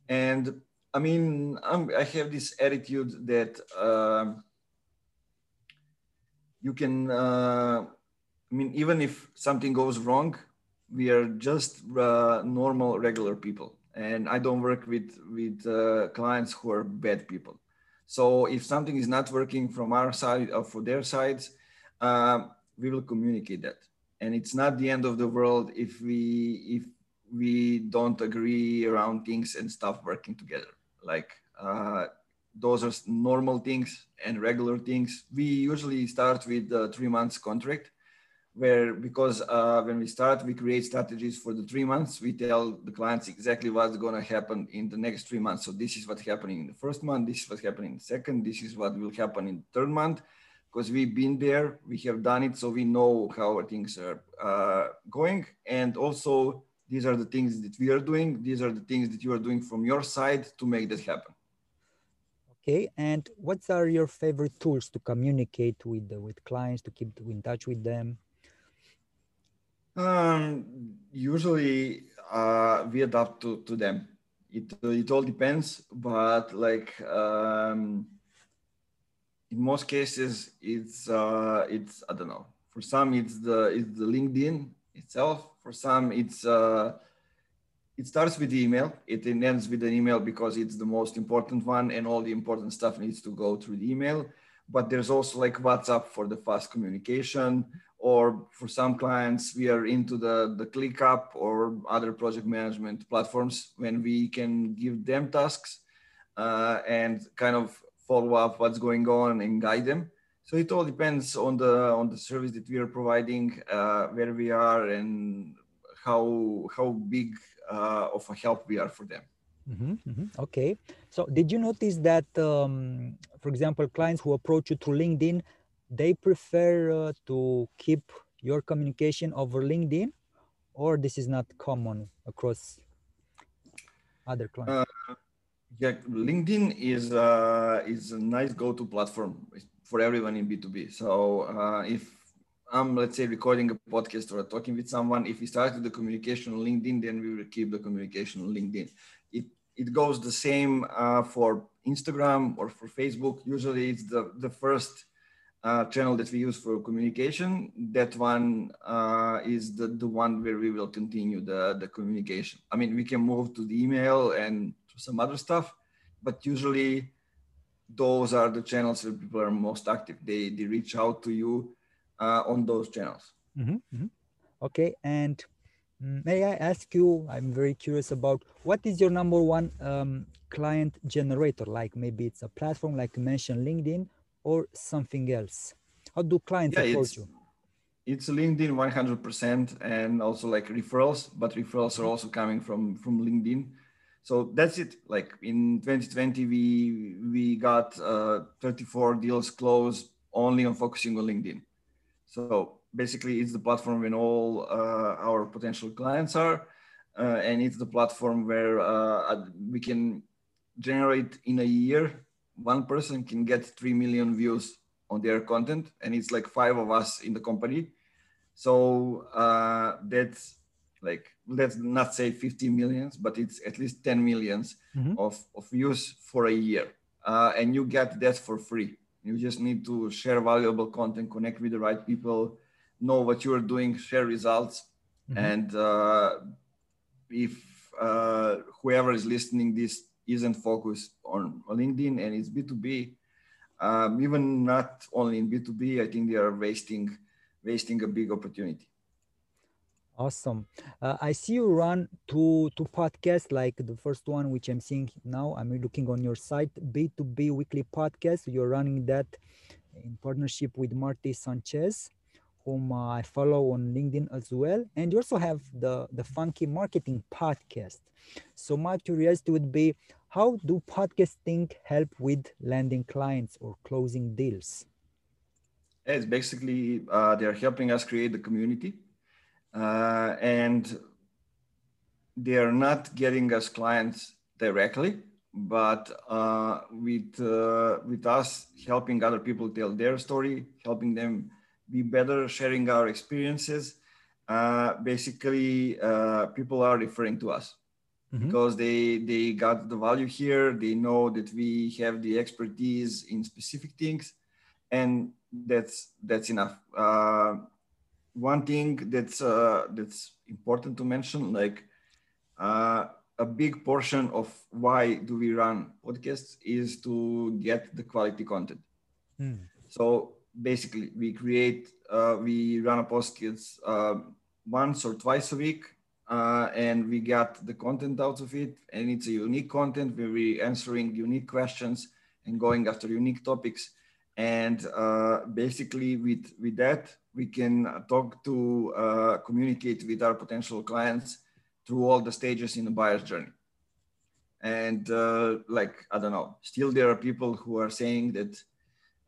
And I mean, I'm, i have this attitude that uh, you can, uh, I mean, even if something goes wrong, we are just uh, normal, regular people. And I don't work with, with uh, clients who are bad people. So if something is not working from our side or for their sides, uh, we will communicate that. And it's not the end of the world if we if we don't agree around things and stop working together like uh, those are normal things and regular things. We usually start with a three months contract where because uh, when we start, we create strategies for the three months. We tell the clients exactly what's going to happen in the next three months. So this is what's happening in the first month. This is what's happening in the second. This is what will happen in the third month. Because we've been there, we have done it, so we know how things are uh, going. And also, these are the things that we are doing. These are the things that you are doing from your side to make that happen. Okay, and what are your favorite tools to communicate with with clients to keep in touch with them? Um, usually uh, we adapt to, to them. It, it all depends, but like um, in most cases, it's uh, it's I don't know. For some, it's the it's the LinkedIn itself. For some, it's uh, it starts with email. It ends with an email because it's the most important one, and all the important stuff needs to go through the email. But there's also like WhatsApp for the fast communication or for some clients we are into the the ClickUp or other project management platforms when we can give them tasks uh, and kind of follow up what's going on and guide them so it all depends on the on the service that we are providing uh, where we are and how how big uh, of a help we are for them Mm-hmm, mm-hmm. Okay. So, did you notice that, um, for example, clients who approach you through LinkedIn, they prefer uh, to keep your communication over LinkedIn, or this is not common across other clients? Uh, yeah, LinkedIn is uh, is a nice go-to platform for everyone in B2B. So uh, if I'm let's say recording a podcast or talking with someone, if we started the communication on LinkedIn, then we will keep the communication on LinkedIn. It it goes the same uh, for Instagram or for Facebook. Usually, it's the the first uh, channel that we use for communication, that one uh, is the, the one where we will continue the, the communication. I mean, we can move to the email and to some other stuff, but usually those are the channels where people are most active. They, they reach out to you uh, on those channels. Mm-hmm, mm-hmm. Okay. And mm, may I ask you, I'm very curious about what is your number one um, client generator? Like maybe it's a platform like you mentioned LinkedIn or something else? How do clients yeah, approach you? It's LinkedIn 100% and also like referrals, but referrals are also coming from from LinkedIn. So that's it. Like in 2020, we we got uh, 34 deals closed only on focusing on LinkedIn. So basically, it's the platform when all uh, our potential clients are, uh, and it's the platform where uh, we can generate in a year one person can get 3 million views on their content and it's like five of us in the company so uh, that's like let's not say 50 millions but it's at least 10 millions mm-hmm. of, of views for a year uh, and you get that for free you just need to share valuable content connect with the right people know what you're doing share results mm-hmm. and uh, if uh, whoever is listening this isn't focused on LinkedIn and it's B2B, um, even not only in B2B, I think they are wasting wasting a big opportunity. Awesome. Uh, I see you run two two podcasts, like the first one, which I'm seeing now. I'm looking on your site, B2B Weekly Podcast. You're running that in partnership with Marty Sanchez whom uh, I follow on LinkedIn as well. And you also have the, the Funky Marketing podcast. So my curiosity would be, how do podcasting help with landing clients or closing deals? It's basically, uh, they're helping us create the community. Uh, and they're not getting us clients directly, but uh, with, uh, with us helping other people tell their story, helping them be better sharing our experiences. Uh, basically, uh, people are referring to us mm-hmm. because they they got the value here. They know that we have the expertise in specific things, and that's that's enough. One thing that's uh, that's important to mention, like uh, a big portion of why do we run podcasts is to get the quality content. Mm. So basically we create uh, we run a podcast uh, once or twice a week uh, and we get the content out of it and it's a unique content where we answering unique questions and going after unique topics and uh, basically with with that we can talk to uh, communicate with our potential clients through all the stages in the buyer's journey and uh, like i don't know still there are people who are saying that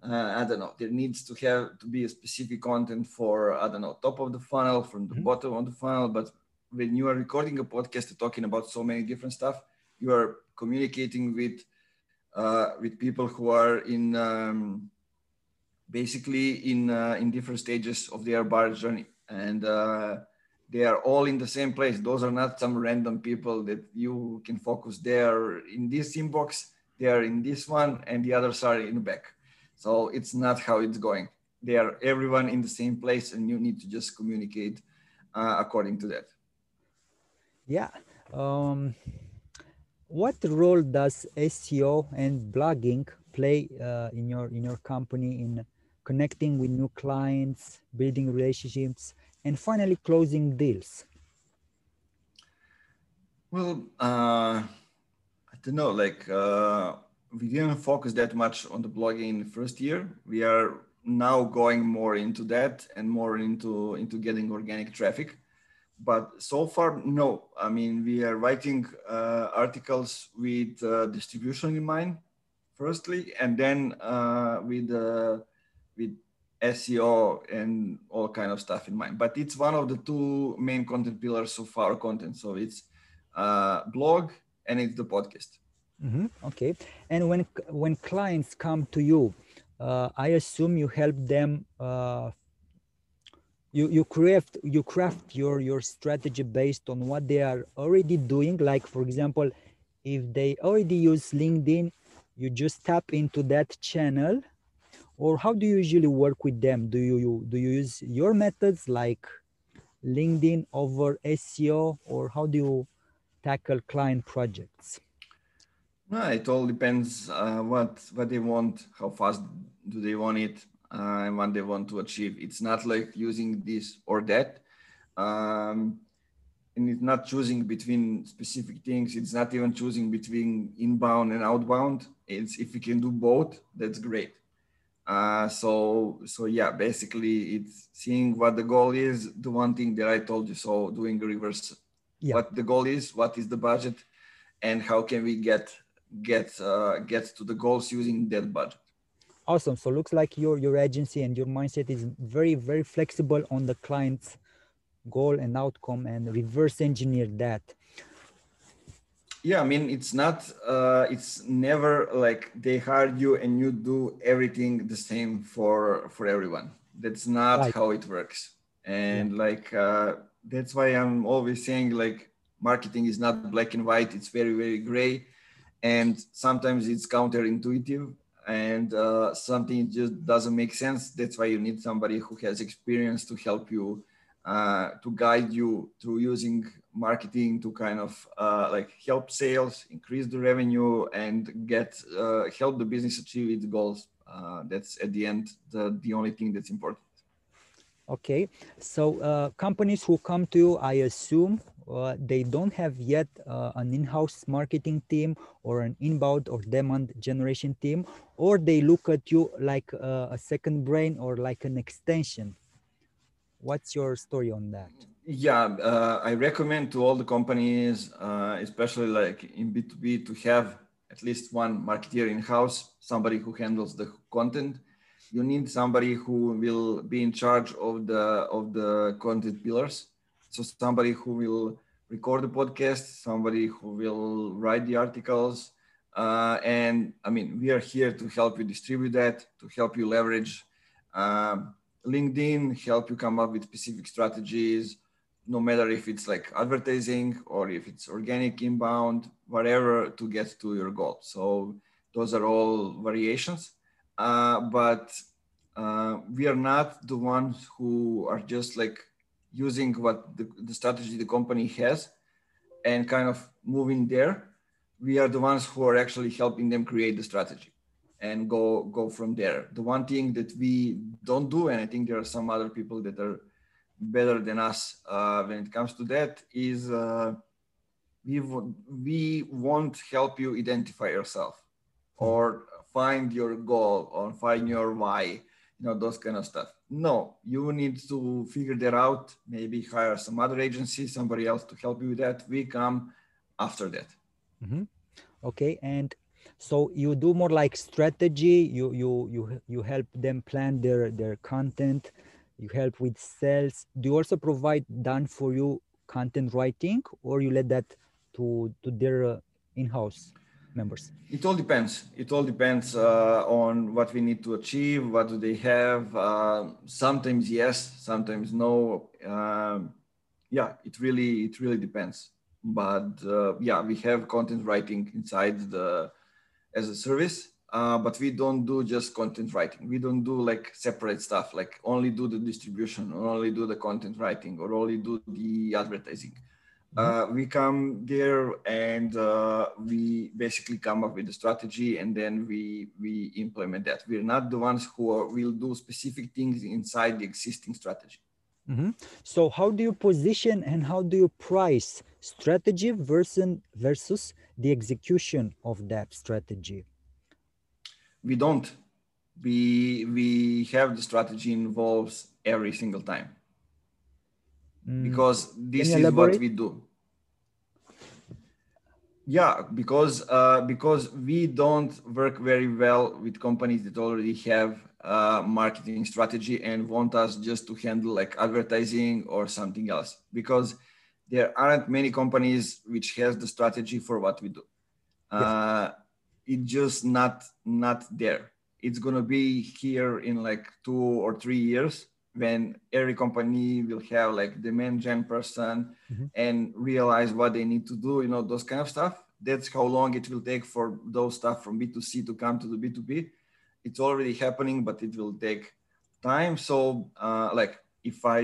uh, i don't know there needs to have to be a specific content for i don't know top of the funnel from the mm-hmm. bottom of the funnel but when you are recording a podcast talking about so many different stuff you are communicating with uh, with people who are in um, basically in uh, in different stages of their buyer journey. And uh, they are all in the same place. Those are not some random people that you can focus. There in this inbox they are in this one and the others are in the back. So it's not how it's going. They are everyone in the same place and you need to just communicate uh, according to that. Yeah um, what role does seo and blogging play uh, in your in your company in connecting with new clients, building relationships, and finally closing deals? Well, uh, I don't know. Like uh, we didn't focus that much on the blogging in the first year. We are now going more into that and more into into getting organic traffic. But so far, no. I mean, we are writing uh, articles with uh, distribution in mind, firstly, and then uh, with uh, with SEO and all kind of stuff in mind. But it's one of the two main content pillars of our content. So it's uh, blog and it's the podcast. Mm-hmm. Okay. And when when clients come to you, uh, I assume you help them. Uh, you you craft you craft your your strategy based on what they are already doing. Like for example, if they already use LinkedIn, you just tap into that channel or how do you usually work with them? Do you do you use your methods like linkedin over seo or how do you tackle client projects? No, it all depends uh, what what they want how fast do they want it uh, and what they want to achieve. It's not like using this or that um, and it's not choosing between specific things. It's not even choosing between inbound and outbound. It's if you can do both that's great uh, so so yeah, basically it's seeing what the goal is. The one thing that I told you. So doing reverse. Yeah. What the goal is, what is the budget, and how can we get get uh, get to the goals using that budget. Awesome. So looks like your your agency and your mindset is very very flexible on the client's goal and outcome and reverse engineer that yeah i mean it's not uh, it's never like they hire you and you do everything the same for for everyone that's not right. how it works and yeah. like uh, that's why i'm always saying like marketing is not black and white it's very very gray and sometimes it's counterintuitive and uh, something just doesn't make sense that's why you need somebody who has experience to help you uh, to guide you through using marketing to kind of uh, like help sales, increase the revenue, and get uh, help the business achieve its goals. Uh, that's at the end the, the only thing that's important. Okay, so uh, companies who come to you, I assume they don't have yet an in-house marketing team or an inbound or demand generation team, or they look at you like a second brain or like an extension What's your story on that? Yeah, uh, I recommend to all the companies, uh, especially like in B2B, to have at least one marketeer in house, somebody who handles the content. You need somebody who will be in charge of the of the content pillars. So somebody who will record the podcast, somebody who will write the articles, uh, and I mean we are here to help you distribute that, to help you leverage. Um, LinkedIn help you come up with specific strategies, no matter if it's like advertising or if it's organic inbound, whatever to get to your goal. So those are all variations. Uh, but uh, we are not the ones who are just like using what the, the strategy the company has and kind of moving there. We are the ones who are actually helping them create the strategy and go go from there. The one thing that we don't do, and I think there are some other people that are better than us uh, when it comes to that, is uh, we we won't help you identify yourself or find your goal or find your why, you know, those kind of stuff. No, you need to figure that out, maybe hire some other agency, somebody else to help you with that. We come after that. Mm-hmm. Okay. And so you do more like strategy, you you you you help them plan their their content, you help with sales. Do you also provide done for you content writing or you let that to to their uh, in-house members? It all depends. It all depends uh, on what we need to achieve. What do they have? Uh, sometimes yes, sometimes no. Um, yeah, it really it really depends. But uh, yeah, we have content writing inside the as a service. Uh, but we don't do just content writing. We don't do like separate stuff, like only do the distribution, or only do the content writing, or only do the advertising uh, we come there and uh, we basically come up with a strategy and then we we implement that we're not the ones who are, will do specific things inside the existing strategy mm-hmm. so how do you position and how do you price strategy versus versus the execution of that strategy? We don't. We we have the strategy involves every single time. Mm. because this is what we do. Yeah because uh, because we don't work very well with companies that already have a marketing strategy and want us just to handle like advertising or something else. Because there aren't many companies which has the strategy for what we do yes. uh, it's just not not there it's going to be here in like two or three years when every company will have like demand gen person mm-hmm. and realize what they need to do, you know, those kind of stuff. That's how long it will take for those stuff from B2C to come to the B2B. It's already happening, but it will take time. So, uh, like, if I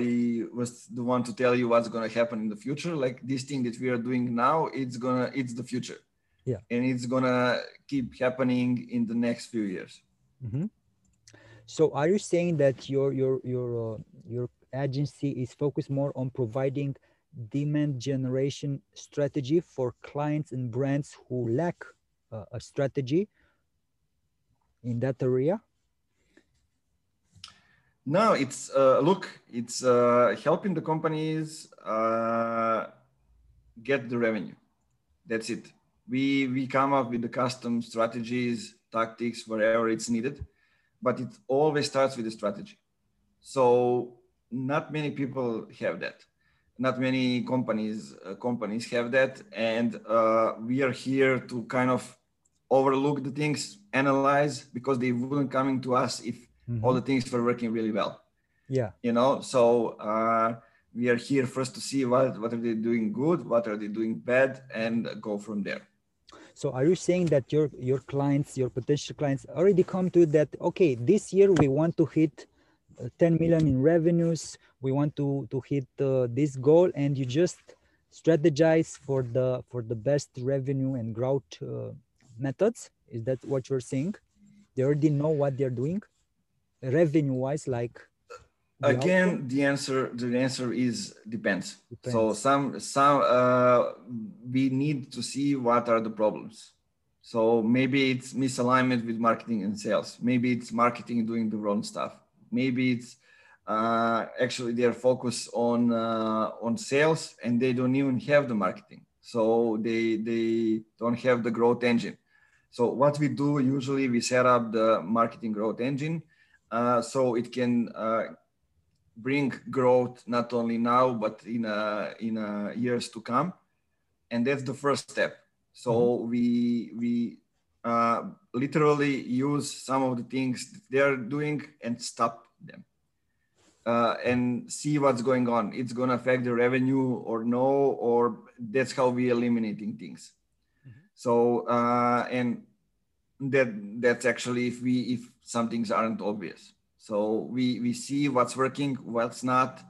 was the one to tell you what's going to happen in the future, like this thing that we are doing now, it's gonna, it's the future. Yeah. And it's gonna keep happening in the next few years. Mm-hmm. So are you saying that your your your uh, your agency is focused more on providing demand generation strategy for clients and brands who lack uh, a strategy in that area? No, it's uh, look, it's uh, helping the companies uh, get the revenue. That's it. We we come up with the custom strategies, tactics, wherever it's needed but it always starts with a strategy. So not many people have that. Not many companies uh, companies have that, and uh, we are here to kind of overlook the things, analyze because they wouldn't coming to us if mm-hmm. all the things were working really well. Yeah, you know. So uh, we are here first to see what what are they doing good, what are they doing bad, and go from there. So are you saying that your your clients, your potential clients already come to that, okay, this year we want to hit uh, 10 million in revenues, we want to to hit uh, this goal and you just strategize for the for the best revenue and growth uh, methods? Is that what you're saying? They already know what they're doing revenue wise like again the answer the answer is depends, depends. so some some uh, we need to see what are the problems. So maybe it's misalignment with marketing and sales. Maybe it's marketing doing the wrong stuff. Maybe it's uh, actually they're focused on uh, on sales and they don't even have the marketing. So they they don't have the growth engine. So what we do usually we set up the marketing growth engine so it can uh, bring growth not only now but in uh, in uh, years to come. And that's the first step. So mm-hmm. we we uh, literally use some of the things they're doing and stop them. Uh, and see what's going on. It's going to affect the revenue or no or that's how we eliminating things. Mm-hmm. so uh, and that that's actually if we if some things aren't obvious so we, we see what's working, what's not,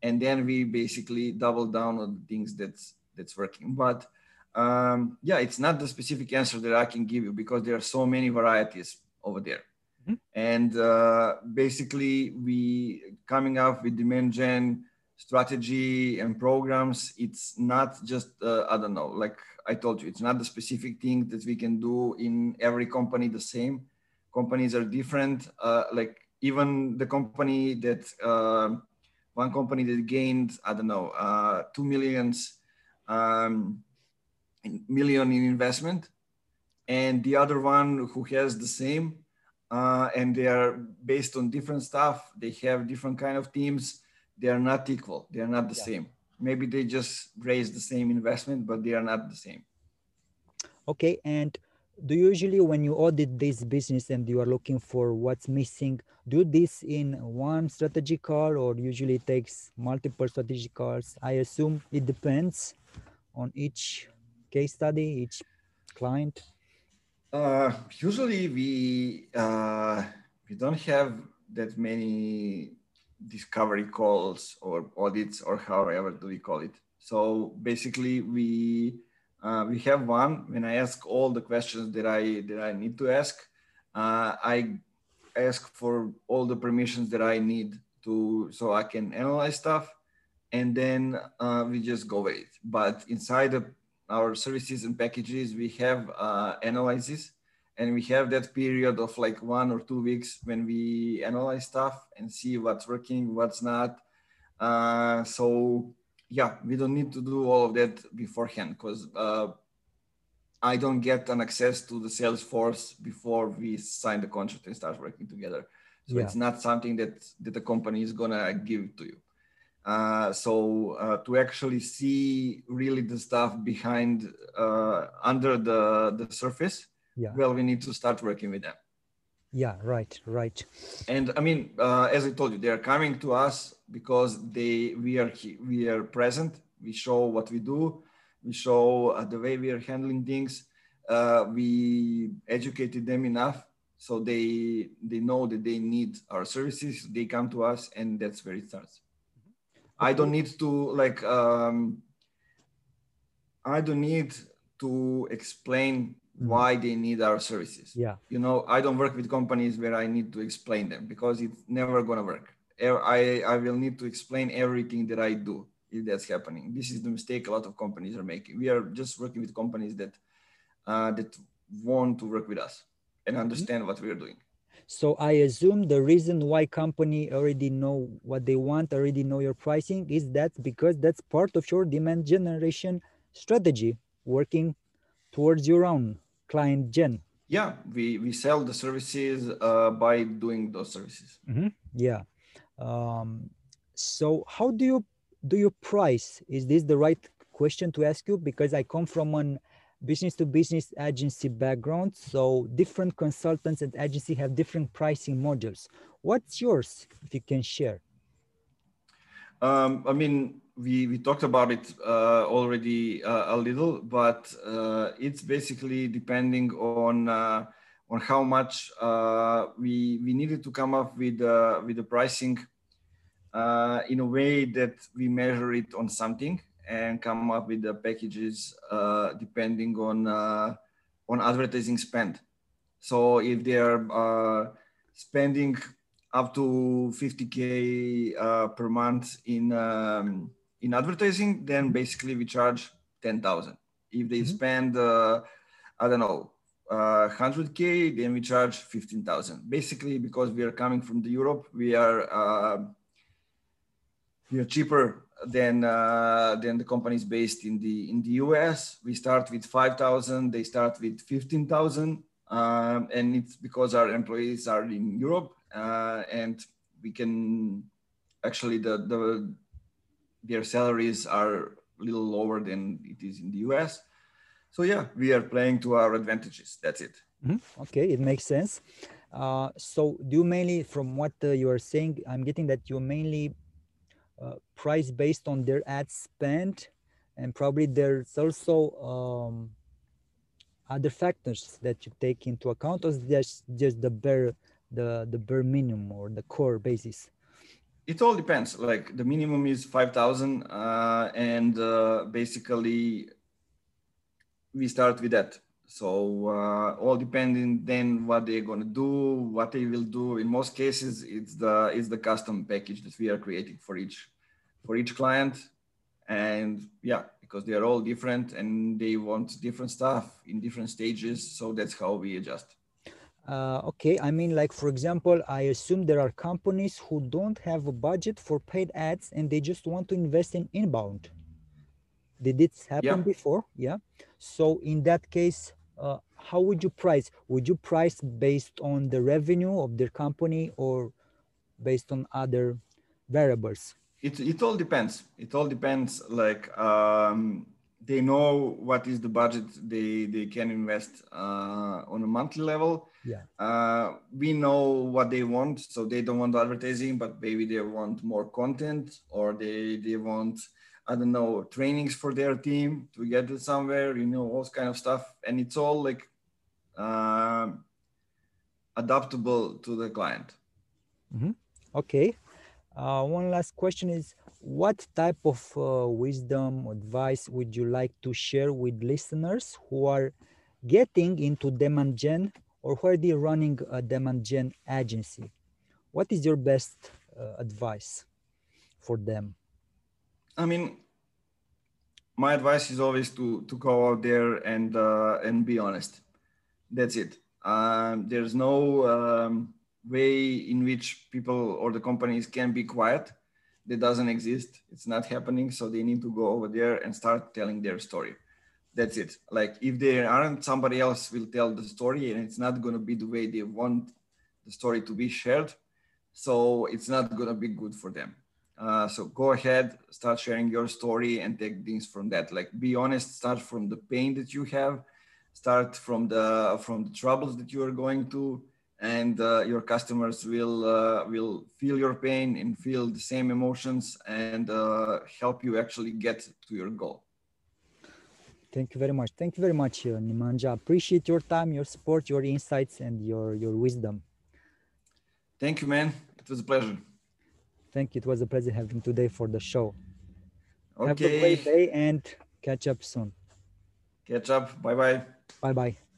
and then we basically double down on the things that's that's working. But um, yeah, it's not the specific answer that I can give you because there are so many varieties over there. Mm-hmm. And uh, basically, we coming up with demand gen strategy and programs. It's not just uh, I don't know, like I told you, it's not the specific thing that we can do in every company the same companies are different. Uh, like even the company that uh, one company that gained I don't know uh, two millions um, million in investment, and the other one who has the same, uh, and they are based on different stuff. They have different kind of teams. They are not equal. They are not the yeah. same. Maybe they just raise the same investment, but they are not the same. Okay, and do you usually when you audit this business and you are looking for what's missing do this in one strategy call or usually it takes multiple strategy calls i assume it depends on each case study each client uh, usually we uh, we don't have that many discovery calls or audits or however do we call it so basically we uh, we have one. When I ask all the questions that I that I need to ask, uh, I ask for all the permissions that I need to so I can analyze stuff, and then uh, we just go with it. But inside of our services and packages, we have uh, analysis, and we have that period of like one or two weeks when we analyze stuff and see what's working, what's not. Uh, so yeah, we don't need to do all of that beforehand because uh, I don't get an access to the Salesforce before we sign the contract and start working together. So yeah. it's not something that that the company is gonna give to you. Uh, so uh, to actually see really the stuff behind uh, under the the surface, yeah. well, we need to start working with them. Yeah, right, right. And I mean, uh, as I told you, they are coming to us because they we are we are present. We show what we do. We show uh, the way we are handling things. Uh, we educated them enough so they they know that they need our services. They come to us, and that's where it starts. I don't need to like. Um, I don't need to explain Mm-hmm. Why they need our services. Yeah. You know, I don't work with companies where I need to explain them because it's never gonna work. I, I will need to explain everything that I do if that's happening. This is the mistake a lot of companies are making. We are just working with companies that uh, that want to work with us and mm-hmm. understand what we are doing. So I assume the reason why company already know what they want, already know your pricing is that because that's part of your demand generation strategy, working towards your own client gen. Yeah we we sell the services uh, by doing those services. Mm-hmm. yeah. Um, so how do you do you price? Is this the right question to ask you? Because i come from an business to business agency background so different consultants and agency have different pricing models what's yours if you can share? Um, i mean we, we talked about it uh, already uh, a little, but uh, it's basically depending on uh, on how much uh, we we needed to come up with uh, with the pricing in a way that we measure it on something and come up with the packages depending on on advertising spend. So if they are spending up to 50k per month in um, in advertising, then basically we charge 10,000. If they mm-hmm. spend, uh, I don't know, uh, 100K, then we charge 15,000. Basically, because we are coming from the Europe, we are, uh, we are cheaper than, uh, than the companies based in the, in the US. We start with 5,000, they start with 15,000. Um, and it's because our employees are in Europe uh, and we can actually the, the their salaries are a little lower than it is in the US. So yeah, we are playing to our advantages. That's it. Mm-hmm. Okay, it makes sense. Uh, so do you mainly, from what uh, you are saying, I'm getting that you mainly uh, price based on their ad spend, and probably there's also um, other factors that you take into account, or just just the bare the the bare minimum or the core basis it all depends. Like the minimum is five thousand, uh, and uh, basically we start with that. So uh, all depending then what they're gonna do, what they will do. In most cases, it's the it's the custom package that we are creating for each for each client, and yeah, because they are all different and they want different stuff in different stages. So that's how we adjust. Uh, okay, I mean, like, for example, I assume there are companies who don't have a budget for paid ads and they just want to invest in inbound. Did this happen Yeah. before? Yeah. So in that case, uh, how would you price? Would you price based on the revenue of their company or based on other variables? it it all depends it all depends like um, they know what is the budget they they can invest uh, on a monthly level Yeah. uh, we know what they want so they don't want advertising but maybe they want more content or they they want i don't know trainings for their team to get it somewhere you know all kind of stuff and it's all like um adaptable to the client Okay. Uh, one last question is what type of uh, wisdom advice would you like to share with listeners who are getting into demand gen or who are they running a demand gen agency? What is your best uh, advice for them? I mean, my advice is always to to go out there and uh, and be honest. That's it. Um, there's no um, way in which people or the companies can be quiet. That doesn't exist. It's not happening. So they need to go over there and start telling their story. That's it. Like if they aren't, somebody else will tell the story, and it's not going to be the way they want the story to be shared. So it's not going to be good for them. Uh, so go ahead, start sharing your story and take things from that. Like be honest, start from the pain that you have, start from the from the troubles that you are going to, and uh, your customers will uh, will feel your pain and feel the same emotions and uh, help you actually get to your goal. Thank you very much. Thank you very much, uh, Nemanja. Appreciate your time, your support, your insights, and your your wisdom. Thank you, man. It was a pleasure. Thank you. It was a pleasure having today for the show. okay. Have a great day and catch up soon. catch up. Bye bye. Bye bye.